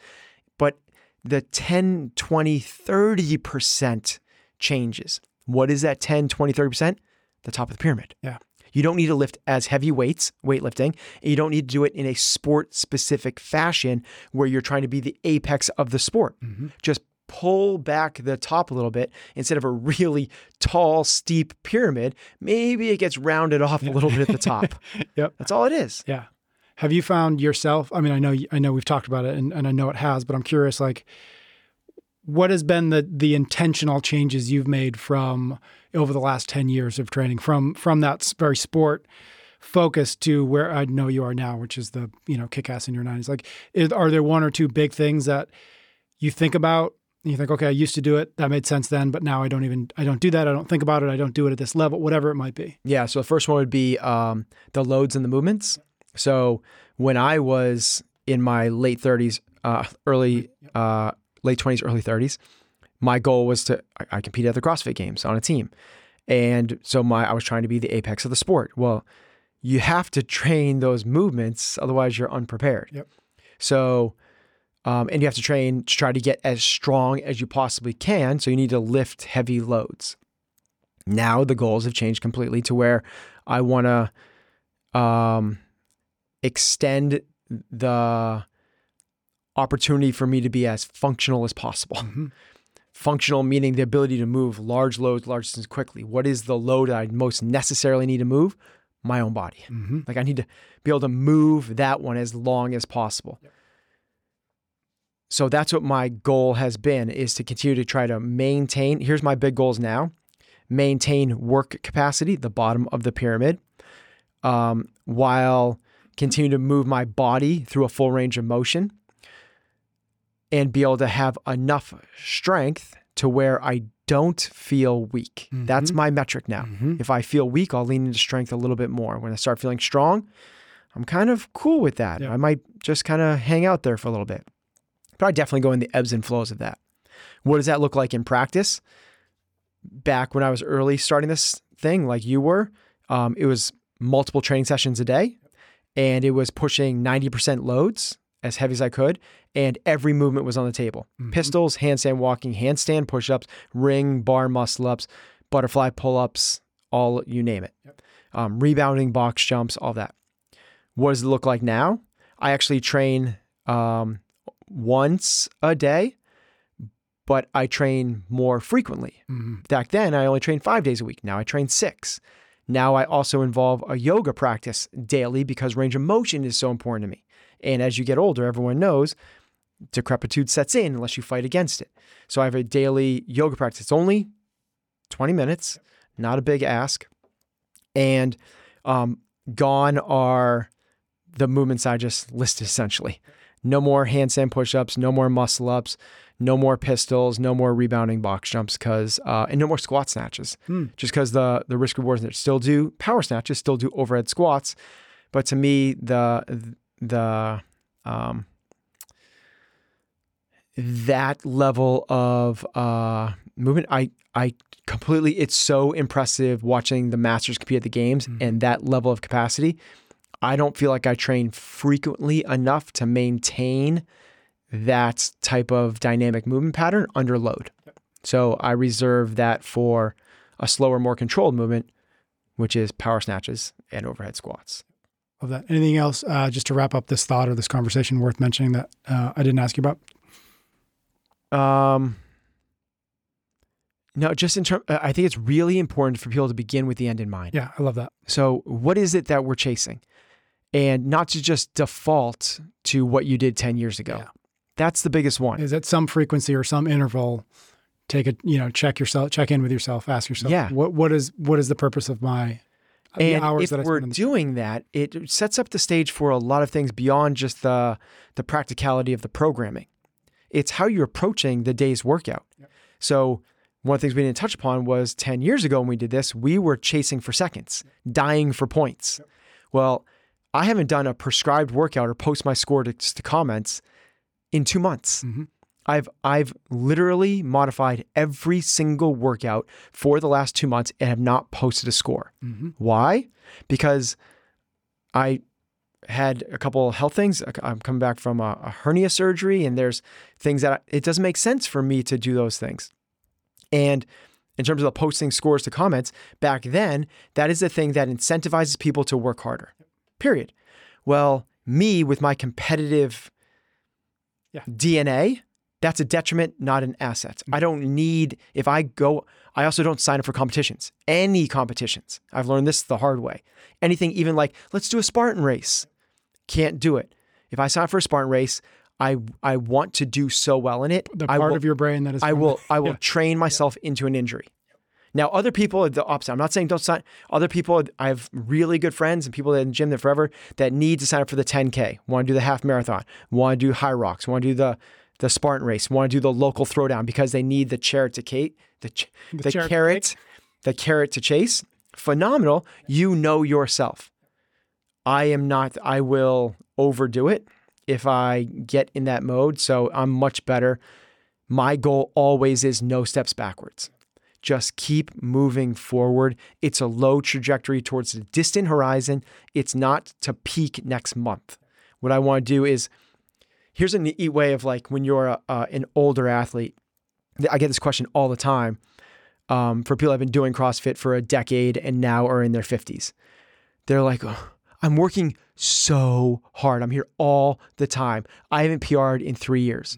But the 10, 20, 30% changes. What is that 10, 20, 30%? The top of the pyramid. Yeah. You don't need to lift as heavy weights, weightlifting, you don't need to do it in a sport specific fashion where you're trying to be the apex of the sport. Mm-hmm. Just pull back the top a little bit instead of a really tall, steep pyramid. Maybe it gets rounded off a little bit at the top. Yep. That's all it is. Yeah. Have you found yourself? I mean, I know I know we've talked about it, and, and I know it has, but I'm curious, like, what has been the the intentional changes you've made from over the last ten years of training, from from that very sport focus to where I know you are now, which is the you know kick ass in your nineties. Like, is, are there one or two big things that you think about? And you think, okay, I used to do it, that made sense then, but now I don't even I don't do that. I don't think about it. I don't do it at this level, whatever it might be. Yeah. So the first one would be um, the loads and the movements. So when I was in my late 30s, uh, early, uh, late 20s, early 30s, my goal was to, I, I competed at the CrossFit Games on a team. And so my, I was trying to be the apex of the sport. Well, you have to train those movements, otherwise you're unprepared. Yep. So, um, and you have to train to try to get as strong as you possibly can. So you need to lift heavy loads. Now the goals have changed completely to where I want to um, extend the opportunity for me to be as functional as possible. Mhm. Functional meaning the ability to move large loads, large distances quickly. What is the load that I most necessarily need to move? My own body. Mm-hmm. Like I need to be able to move that one as long as possible. So that's what my goal has been is to continue to try to maintain. Here's my big goals now. Maintain work capacity, the bottom of the pyramid, um, while continue to move my body through a full range of motion and be able to have enough strength to where I don't feel weak. That's Mhm. my metric now. Mm-hmm. If I feel weak, I'll lean into strength a little bit more. When I start feeling strong, I'm kind of cool with that. Yeah. I might just kind of hang out there for a little bit. But I definitely go in the ebbs and flows of that. What does that look like in practice? Back when I was early starting this thing, like you were, um, it was multiple training sessions a day, and it was pushing 90% loads as heavy as I could, and every movement was on the table Mhm. pistols, handstand walking, handstand push ups, ring, bar muscle ups, butterfly pull ups, all you name it. Yep. Um, rebounding, box jumps, all that. What does it look like now? I actually train um, once a day, but I train more frequently. Mm-hmm. Back then, I only trained five days a week. Now I train six. Now I also involve a yoga practice daily because range of motion is so important to me. And as you get older, everyone knows decrepitude sets in unless you fight against it. So I have a daily yoga practice. It's only 20 minutes, not a big ask. And um, gone are the movements I just listed essentially. No more handstand push ups, no more muscle ups, no more pistols, no more rebounding box jumps, because uh, and no more squat snatches. Hmm. Just because the the risk rewards there still do power snatches, still do overhead squats, but to me the the um, that level of uh, movement, I I completely. It's so impressive watching the masters compete at the games Mhm. and that level of capacity. I don't feel like I train frequently enough to maintain that type of dynamic movement pattern under load. So I reserve that for a slower, more controlled movement, which is power snatches and overhead squats. Love that. Anything else, uh, just to wrap up this thought or this conversation, worth mentioning that uh, I didn't ask you about? Um, no, just in terms, I think it's really important for people to begin with the end in mind. Yeah, I love that. So, what is it that we're chasing? And not to just default to what you did 10 years ago. Yeah. That's the biggest one. Is at some frequency or some interval, take it, you know, check yourself, check in with yourself, ask yourself, Yeah. what what is what is the purpose of my And hours if that we're doing that, it sets up the stage for a lot of things beyond just the the practicality of the programming. It's how you're approaching the day's workout. So one of the things we didn't touch upon was 10 years ago when we did this, we were chasing for seconds, dying for points. Well, I haven't done a prescribed workout or post my score to, to comments in two months. Mhm. I've I've literally modified every single workout for the last two months and have not posted a score. Mhm. Why? Because I had a couple of health things. I'm coming back from a, a hernia surgery, and there's things that I, it doesn't make sense for me to do those things. And in terms of the posting scores to comments, back then, that is the thing that incentivizes people to work harder. Period. Well, me with my competitive Yeah. DNA, that's a detriment, not an asset. Mm. I don't need, if I go, I also don't sign up for competitions, any competitions. I've learned this the hard way. Anything, even like, let's do a Spartan race. Can't do it. If I sign up for a Spartan race, I, I want to do so well in it. The part will, of your brain that is I will I will Yeah. train myself into an injury. Now, other people are the opposite. I'm not saying don't sign. Other people, I have really good friends and people that in the gym that forever that need to sign up for the 10K, want to do the half marathon, want to do Hyrox, want to do the the Spartan race, want to do the local throwdown because they need the carrot to Kate, the ch- The the, carrot the carrot to chase. Phenomenal. You know yourself. I am not. I will overdo it if I get in that mode. So I'm much better. My goal always is no steps backwards. Just keep moving forward. It's a low trajectory towards the distant horizon. It's not to peak next month. What I want to do is here's a neat way of like when you're a, uh, an older athlete. I get this question all the time um, for people that have been doing CrossFit for a decade and now are in their 50s. They're like, "Oh, I'm working so hard. I'm here all the time. I haven't PR'd in three years.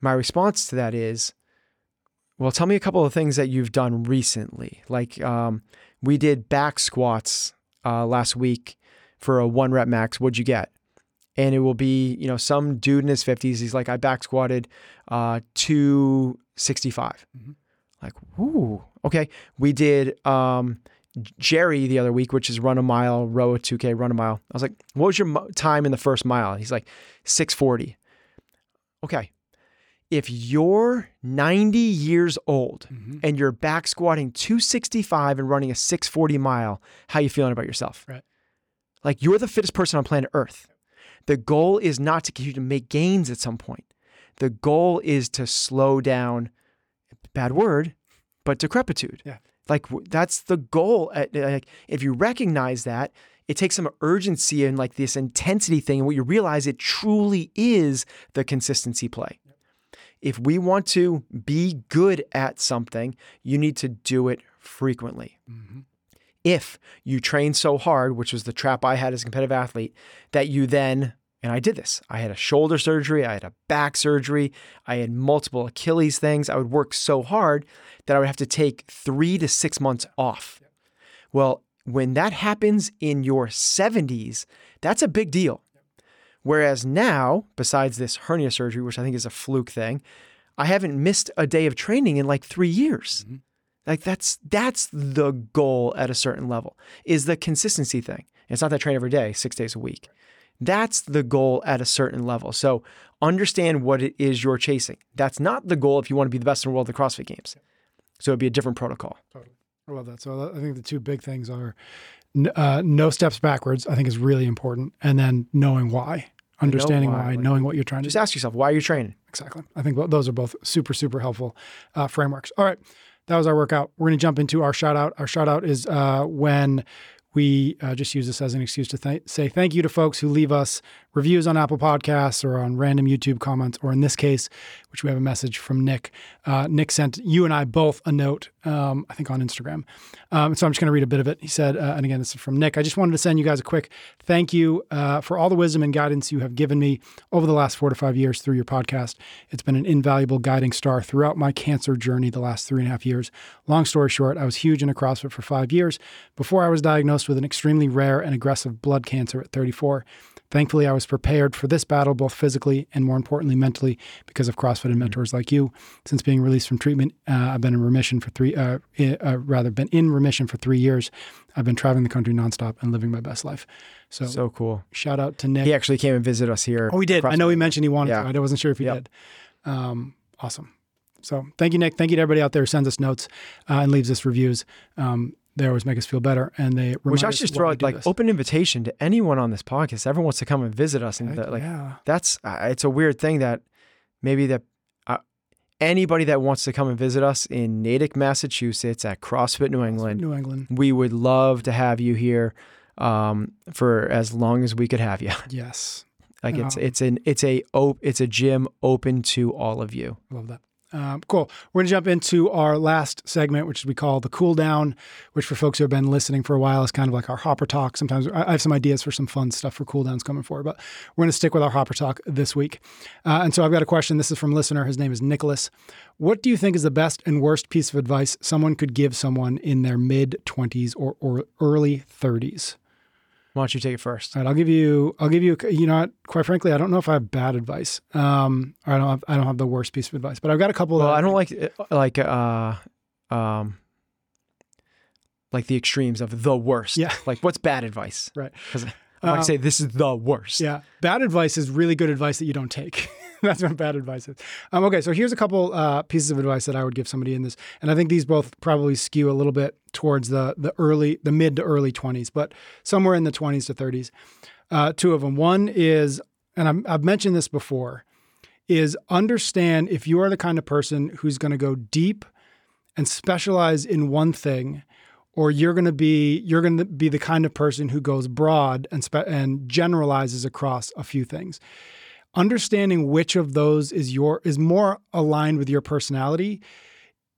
My response to that is, well, tell me a couple of things that you've done recently. Like um, we did back squats uh, last week for a one rep max. What'd you get? And it will be, you know, some dude in his 50s. He's like, I back squatted uh, 265. Mhm. Like, ooh, okay. We did um, Jerry the other week, which is run a mile, row a 2K, run a mile. I was like, what was your time in the first mile? He's like, 640. Okay. If you're 90 years old Mhm. and you're back squatting 265 and running a 640 mile, how you feeling about yourself? Right. Like you're the fittest person on planet Earth. The goal is not to continue to make gains at some point. The goal is to slow down, bad word, but decrepitude. Yeah. Like that's the goal. Like if you recognize that, it takes some urgency and like this intensity thing, and what you realize it truly is the consistency play. If we want to be good at something, you need to do it frequently. Mhm. If you train so hard, which was the trap I had as a competitive athlete, that you then, and I did this, I had a shoulder surgery, I had a back surgery, I had multiple Achilles things. I would work so hard that I would have to take three to six months off. Well, when that happens in your 70s, that's a big deal. Whereas now, besides this hernia surgery, which I think is a fluke thing, I haven't missed a day of training in like three years. Mhm. Like that's that's the goal at a certain level is the consistency thing. It's not that train every day, six days a week. That's the goal at a certain level. So understand what it is you're chasing. That's not the goal if you want to be the best in the world at the CrossFit Games. So it'd be a different protocol. Totally. I love that. So I think the two big things are uh, no steps backwards. I think is really important, and then knowing why, understanding why, why, like- knowing what you're trying to Just do. ask yourself, why are you training? Exactly. I think those are both super super helpful uh, frameworks. All right, that was our workout. We're going to jump into our shout out. Our shout out is uh, when we uh, just use this as an excuse to th- say thank you to folks who leave us reviews on Apple Podcasts or on random YouTube comments, or in this case, which we have a message from Nick. Uh, Nick sent you and I both a note, um, I think on Instagram. Um, so I'm just going to read a bit of it. He said, uh, and again, this is from Nick. I just wanted to send you guys a quick thank you uh, for all the wisdom and guidance you have given me over the last four to five years through your podcast. It's been an invaluable guiding star throughout my cancer journey the last three and a half years. Long story short, I was huge into CrossFit for five years before I was diagnosed with an extremely rare and aggressive blood cancer at 34. Thankfully, I was prepared for this battle both physically and more importantly mentally because of CrossFit and mentors like you. Since being released from treatment, uh, I've been in remission for three, uh, uh, rather been in remission for three years. I've been traveling the country nonstop and living my best life. So, So cool. shout out to Nick. He actually came and visited us here. Oh, he did. I know he mentioned he wanted Yeah. to. I wasn't sure if he Yep. did. Um, awesome. So thank you, Nick. Thank you to everybody out there who sends us notes uh, and leaves us reviews. Um, they always make us feel better, and they Which I should just throw out like this. open invitation to anyone on this podcast. Everyone wants to come and visit us, and Heck the- like yeah. that's uh, it's a weird thing that maybe that uh, anybody that wants to come and visit us in Natick, Massachusetts at CrossFit New England, New England. we would love to have you here um, for as long as we could have you. Yes, Like it's Um, it's an it's a op- it's a gym open to all of you. love that. Um, cool. We're gonna jump into our last segment, which we call the cool down, which for folks who have been listening for a while is kind of like our hopper talk. Sometimes I have some ideas for some fun stuff for cool downs coming forward, but we're gonna stick with our hopper talk this week. Uh, and so I've got a question. This is from listener. His name is Nicholas. What do you think is the best and worst piece of advice someone could give someone in their mid twenties or, or early thirties? Why don't you take it first? All right, I'll give you. I'll give you. You know, quite frankly, I don't know if I have bad advice. Um, or I don't have. I don't have the worst piece of advice, but I've got a couple. Well, I don't like uh, like uh um like the extremes of the worst. Yeah. Like what's bad advice? Right. I like Um, say this is the worst. Yeah, bad advice is really good advice that you don't take. That's what bad advice is. Um, okay, so here's a couple uh, pieces of advice that I would give somebody in this, and I think these both probably skew a little bit towards the the early, the mid to early 20s, but somewhere in the 20s to 30s. Uh, two of them. One is, and I'm, I've mentioned this before, is understand if you are the kind of person who's going to go deep and specialize in one thing or you're going to be you're going to be the kind of person who goes broad and spe- and generalizes across a few things. Understanding which of those is your is more aligned with your personality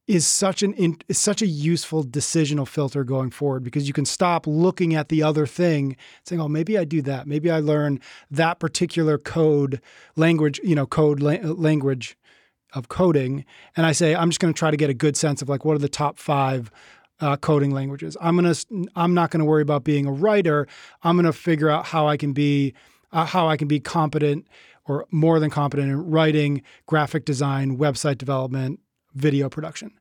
is such an in, is such a useful decisional filter going forward because you can stop looking at the other thing saying oh maybe I do that. Maybe I learn that particular code language you know code la- language of coding and I say I'm just going to try to get a good sense of like what are the top 5 uh, coding languages. I'm gonna. I'm not gonna worry about being a writer. I'm gonna figure out how I can be, uh, how I can be competent or more than competent in writing, graphic design, website development, video production.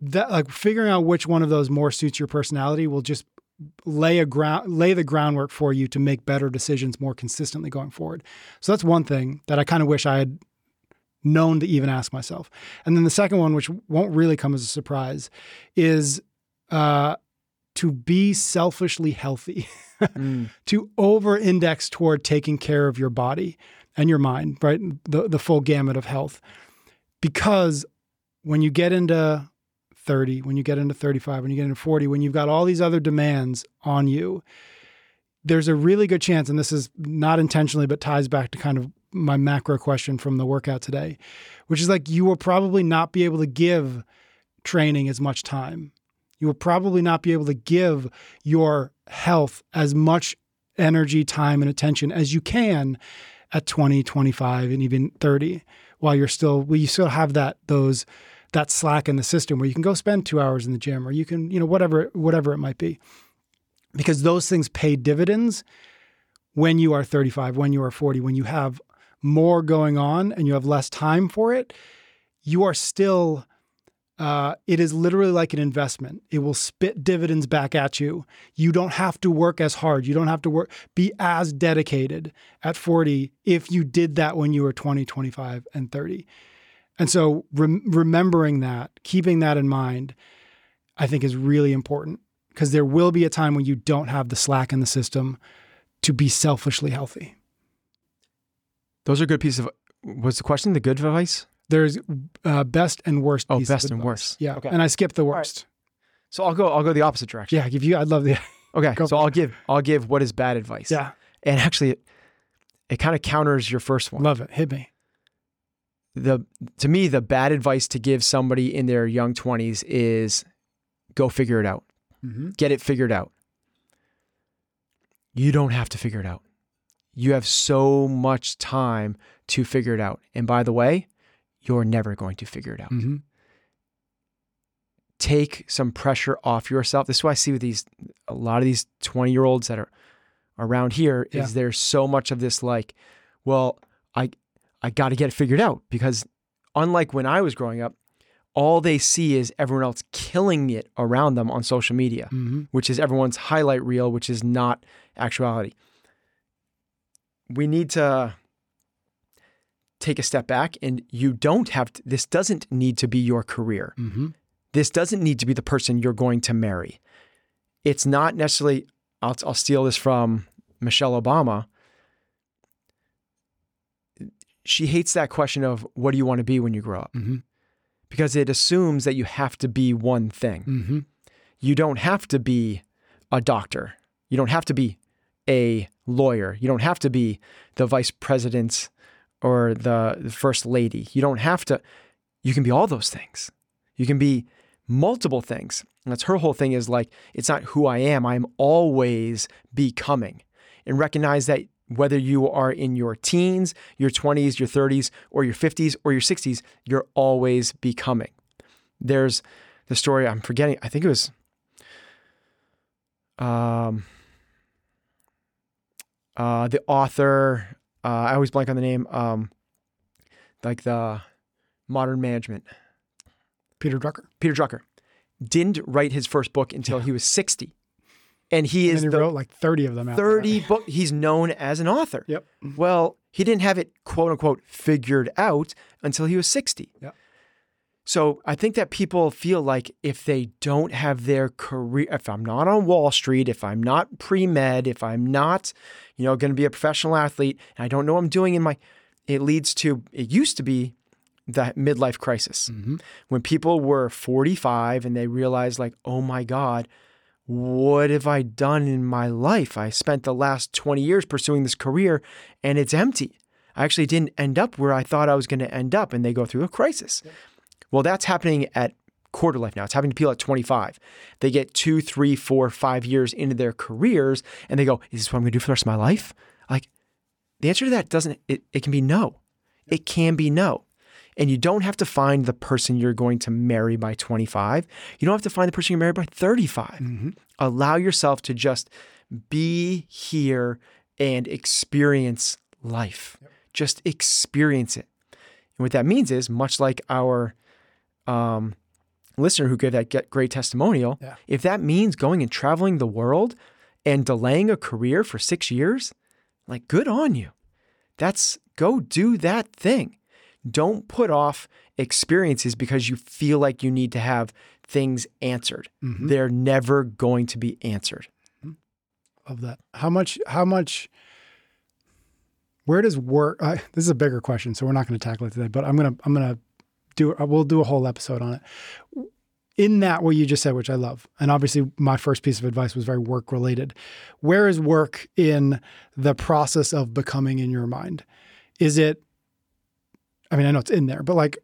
That like figuring out which one of those more suits your personality will just lay a ground lay the groundwork for you to make better decisions more consistently going forward. So that's one thing that I kind of wish I had known to even ask myself. And then the second one, which won't really come as a surprise, is uh, to be selfishly healthy, Mm. to over index toward taking care of your body and your mind, right? The, the full gamut of health. Because when you get into 30, when you get into 35, when you get into 40, when you've got all these other demands on you, there's a really good chance, and this is not intentionally, but ties back to kind of my macro question from the workout today, which is like you will probably not be able to give training as much time. You will probably not be able to give your health as much energy, time, and attention as you can at 20, 25, and even 30, while you're still, well, you still have that, those, that slack in the system where you can go spend two hours in the gym or you can, you know, whatever, whatever it might be. Because those things pay dividends when you are 35, when you are 40, when you have more going on and you have less time for it, you are still, uh, it is literally like an investment. It will spit dividends back at you. You don't have to work as hard. You don't have to work, be as dedicated at 40 if you did that when you were 20, 25, and 30. And so rem- remembering that, keeping that in mind, I think is really important because there will be a time when you don't have the slack in the system to be selfishly healthy. Those are good pieces of. Was the question the good advice? There's uh, best and worst. Oh, best and worst. Yeah, Okay. and I skipped the right. worst. So I'll go. I'll go the opposite direction. Yeah, give you. I'd love the. Okay, Go so I'll it. give I'll give what is bad advice. Yeah. and actually, it, it kind of counters your first one. Love it. Hit me. the to me the bad advice to give somebody in their young 20s is go figure it out Mm-hmm. get it figured out you don't have to figure it out you have so much time to figure it out and by the way you're never going to figure it out Mm-hmm. take some pressure off yourself this is what i see with these a lot of these 20 year olds that are around here is Yeah. there's so much of this like well i i got to get it figured out because unlike when i was growing up all they see is everyone else killing it around them on social media Mm-hmm. which is everyone's highlight reel which is not actuality we need to take a step back and you don't have to, this doesn't need to be your career Mm-hmm. this doesn't need to be the person you're going to marry. It's not necessarily, I'll, I'll steal this from Michelle Obama. She hates that question of what do you want to be when you grow up? Mm-hmm. Because it assumes that you have to be one thing. Mm-hmm. You don't have to be a doctor. You don't have to be a lawyer. You don't have to be the vice president or the, first lady. You don't have to, you can be all those things. You can be multiple things. And that's her whole thing is like, it's not who I am. I'm always becoming. And recognize that whether you are in your teens, your 20s, your 30s, or your 50s, or your 60s, you're always becoming. There's the story, I'm forgetting, I think it was um, uh, the author, uh, I always blank on the name, um, like the modern management. Peter Drucker. Peter Drucker didn't write his first book until he was 60. And he And is he the wrote like 30 of them after 30 that. book he's known as an author. Yep. Well, he didn't have it quote unquote figured out until he was 60. Yep. So I think that people feel like if they don't have their career, if I'm not on Wall Street, if I'm not pre med, if I'm not, you know, going to be a professional athlete, and I don't know what I'm doing in my, it leads to, it used to be the midlife crisis Mm-hmm. when people were 45 and they realized, like, oh my God, what have I done in my life? I spent the last 20 years pursuing this career and it's empty. I actually didn't end up where I thought I was going to end up, and they go through a crisis. Well, that's happening at quarter life now. It's happening to people at 25. They get two, three, four, five years into their careers and they go, Is this what I'm going to do for the rest of my life? Like, the answer to that doesn't, it, it can be no. It can be no. And you don't have to find the person you're going to marry by 25. You don't have to find the person you're married by 35. Mm-hmm. Allow yourself to just be here and experience life. Just experience it. And what that means is, much like our um, listener who gave that get- great testimonial, Yeah. if that means going and traveling the world and delaying a career for six years, like good on you. That's go do that thing. Don't put off experiences because you feel like you need to have things answered. Mhm. They're never going to be answered. Love that. How much? How much? Where does work? Uh, this is a bigger question, so we're not going to tackle it today. But I'm gonna I'm gonna do. We'll do a whole episode on it. In that, what you just said, which I love, and obviously my first piece of advice was very work related. Where is work in the process of becoming in your mind? Is it? I mean, I know it's in there, but like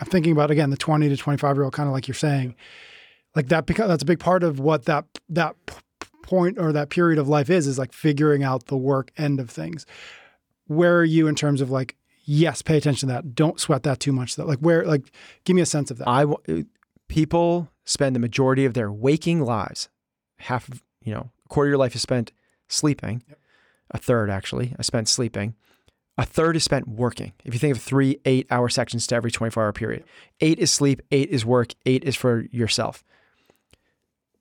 I'm thinking about again the 20 to 25 year old, kind of like you're saying, like that because that's a big part of what that that point or that period of life is is like figuring out the work end of things. Where are you in terms of like yes, pay attention to that. Don't sweat that too much. That like where like give me a sense of that. I people spend the majority of their waking lives, half of you know, a quarter of your life is spent sleeping. A third actually, I spent sleeping. A third is spent working. If you think of three eight-hour sections to every 24-hour period, eight is sleep, eight is work, eight is for yourself.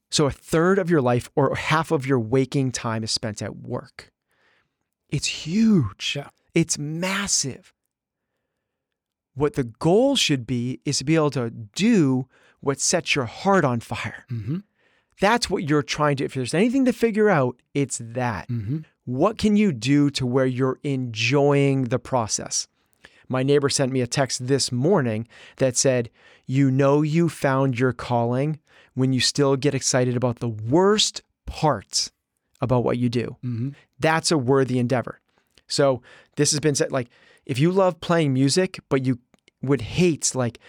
So a third of your life or half of your waking time is spent at work. It's huge. Yeah. It's massive. What the goal should be is to be able to do what sets your heart on fire. mm-hmm. That's what you're trying to, if there's anything to figure out, it's that. Mm-hmm. What can you do to where you're enjoying the process? My neighbor sent me a text this morning that said, You know, you found your calling when you still get excited about the worst part about what you do, hmm that's a worthy endeavor. So this has been said like if you love playing music, but you would hate like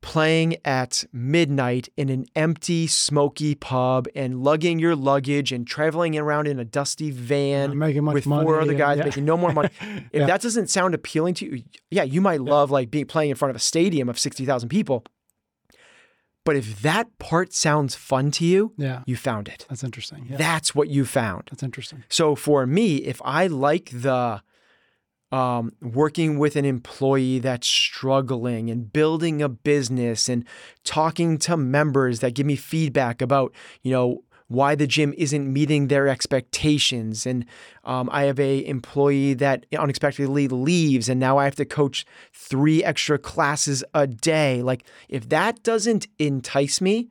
playing at midnight in an empty, smoky pub and lugging your luggage and traveling around in a dusty van with money. four other yeah, guys yeah. making no more money. If Yeah. that doesn't sound appealing to you, yeah, you might love like being playing in front of a stadium of 60,000 people. But if that part sounds fun to you, yeah, you found it. that's interesting. Yeah, That's what you found. that's interesting. So for me, if I like the um, working with an employee that's struggling and building a business and talking to members that give me feedback about, you know, why the gym isn't meeting their expectations, and um, I have a employee that unexpectedly leaves, and now I have to coach three extra classes a day. Like, if that doesn't entice me,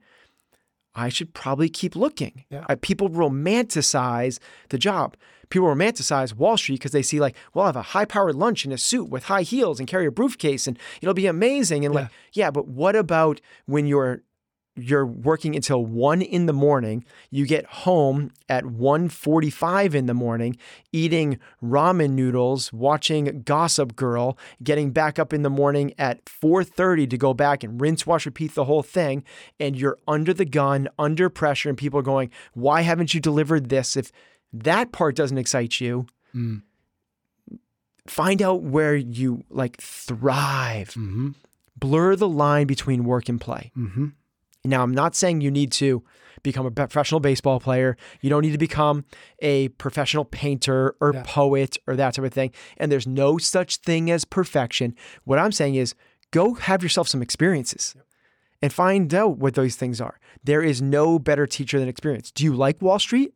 I should probably keep looking. Yeah. People romanticize the job. People romanticize Wall Street because they see like, well, I have a high-powered lunch in a suit with high heels and carry a briefcase, and it'll be amazing. And like, yeah, but what about when you're you're working until one in the morning? You get home at 1.45 in the morning, eating ramen noodles, watching Gossip Girl, getting back up in the morning at 4:30 to go back and rinse, wash, repeat the whole thing, and you're under the gun, under pressure, and people are going, "Why haven't you delivered this?" If that part doesn't excite you, Mm. find out where you like thrive. hmm Blur the line between work and play. hmm Now, I'm not saying you need to become a professional baseball player. You don't need to become a professional painter or Yeah. poet or that type of thing. And there's no such thing as perfection. What I'm saying is go have yourself some experiences and find out what those things are. There is no better teacher than experience. Do you like Wall Street?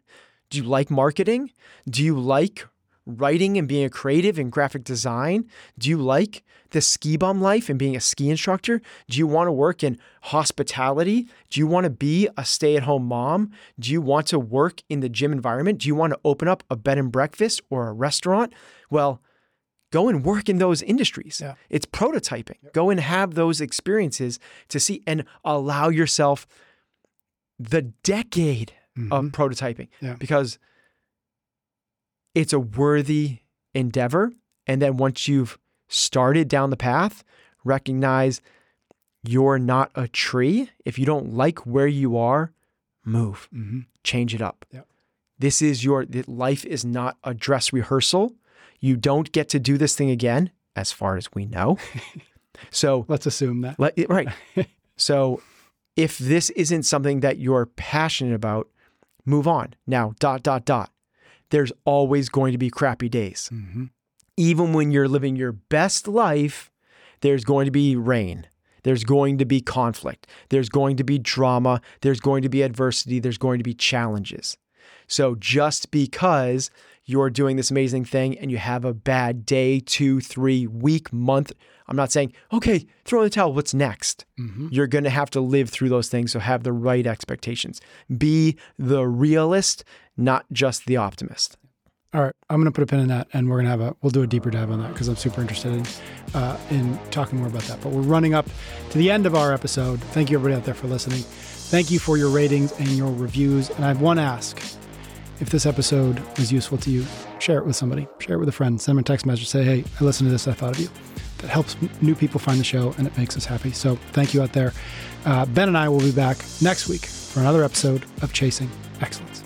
Do you like marketing? Do you like writing and being a creative in graphic design? Do you like the ski bum life and being a ski instructor? Do you want to work in hospitality? Do you want to be a stay at home mom? Do you want to work in the gym environment? Do you want to open up a bed and breakfast or a restaurant? Well, go and work in those industries. Yeah. It's prototyping. Go and have those experiences to see and allow yourself the decade of Mhm. prototyping Yeah. because it's a worthy endeavor. And then once you've started down the path, recognize you're not a tree. If you don't like where you are, move, Mhm. change it up. Yep. This is your life is not a dress rehearsal. You don't get to do this thing again, as far as we know. so Let's assume that. let, right. so if this isn't something that you're passionate about, move on. Now, dot, dot, dot. There's always going to be crappy days. hmm Even when you're living your best life, there's going to be rain. There's going to be conflict. There's going to be drama. There's going to be adversity. There's going to be challenges. So just because you're doing this amazing thing and you have a bad day, two, three, week, month, I'm not saying, okay, throw in the towel. What's next? hmm You're going to have to live through those things. So have the right expectations. Be the realist, not just the optimist. All right, I'm going to put a pin in that, and we're going to have a we'll do a deeper dive on that because I'm super interested in uh, in talking more about that. But we're running up to the end of our episode. Thank you everybody out there for listening. Thank you for your ratings and your reviews. And I have one ask: if this episode was useful to you, share it with somebody. Share it with a friend. Send them a text message. Say, hey, I listened to this. I thought of you. That helps new people find the show, and it makes us happy. So thank you out there. Uh, ben and I will be back next week for another episode of Chasing Excellence.